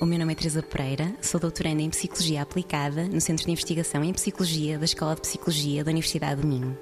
O meu nome é Teresa Pereira, sou doutoranda em Psicologia Aplicada no Centro de Investigação em Psicologia da Escola de Psicologia da Universidade de Minho.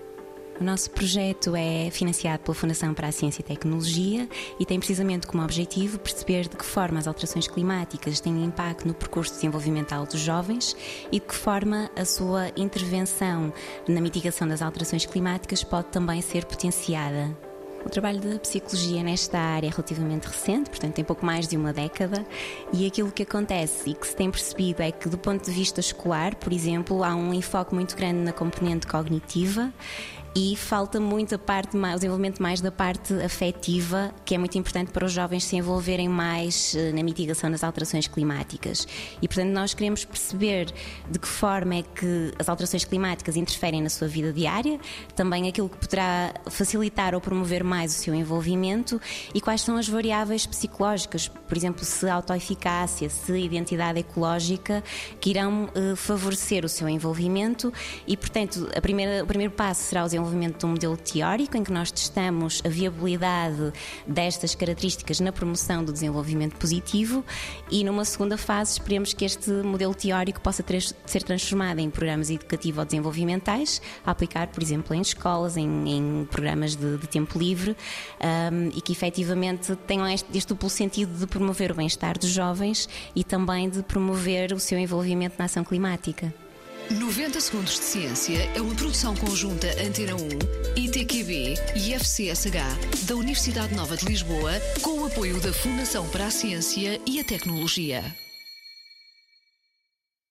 O nosso projeto é financiado pela Fundação para a Ciência e Tecnologia e tem precisamente como objetivo perceber de que forma as alterações climáticas têm impacto no percurso desenvolvimental dos jovens e de que forma a sua intervenção na mitigação das alterações climáticas pode também ser potenciada. O trabalho da psicologia nesta área é relativamente recente, portanto tem pouco mais de uma década, e aquilo que acontece e que se tem percebido é que, do ponto de vista escolar, por exemplo, há um enfoque muito grande na componente cognitiva e falta muito a parte, o desenvolvimento mais da parte afetiva, que é muito importante para os jovens se envolverem mais eh, na mitigação das alterações climáticas. E, portanto, nós queremos perceber de que forma é que as alterações climáticas interferem na sua vida diária, também aquilo que poderá facilitar ou promover mais o seu envolvimento e quais são as variáveis psicológicas, por exemplo, se autoeficácia, se identidade ecológica, que irão eh, favorecer o seu envolvimento e, portanto, primeira, o primeiro passo será o desenvolvimento desenvolvimento de um modelo teórico em que nós testamos a viabilidade destas características na promoção do desenvolvimento positivo e numa segunda fase esperemos que este modelo teórico possa ter, ser transformado em programas educativo-desenvolvimentais a aplicar, por exemplo, em escolas, em, em programas de, de, tempo livre um, e que efetivamente tenham este, este duplo sentido de promover o bem-estar dos jovens e também de promover o seu envolvimento na ação climática. 90 Segundos de Ciência é uma produção conjunta Antena 1, ITQB e FCSH da Universidade Nova de Lisboa, com o apoio da Fundação para a Ciência e a Tecnologia.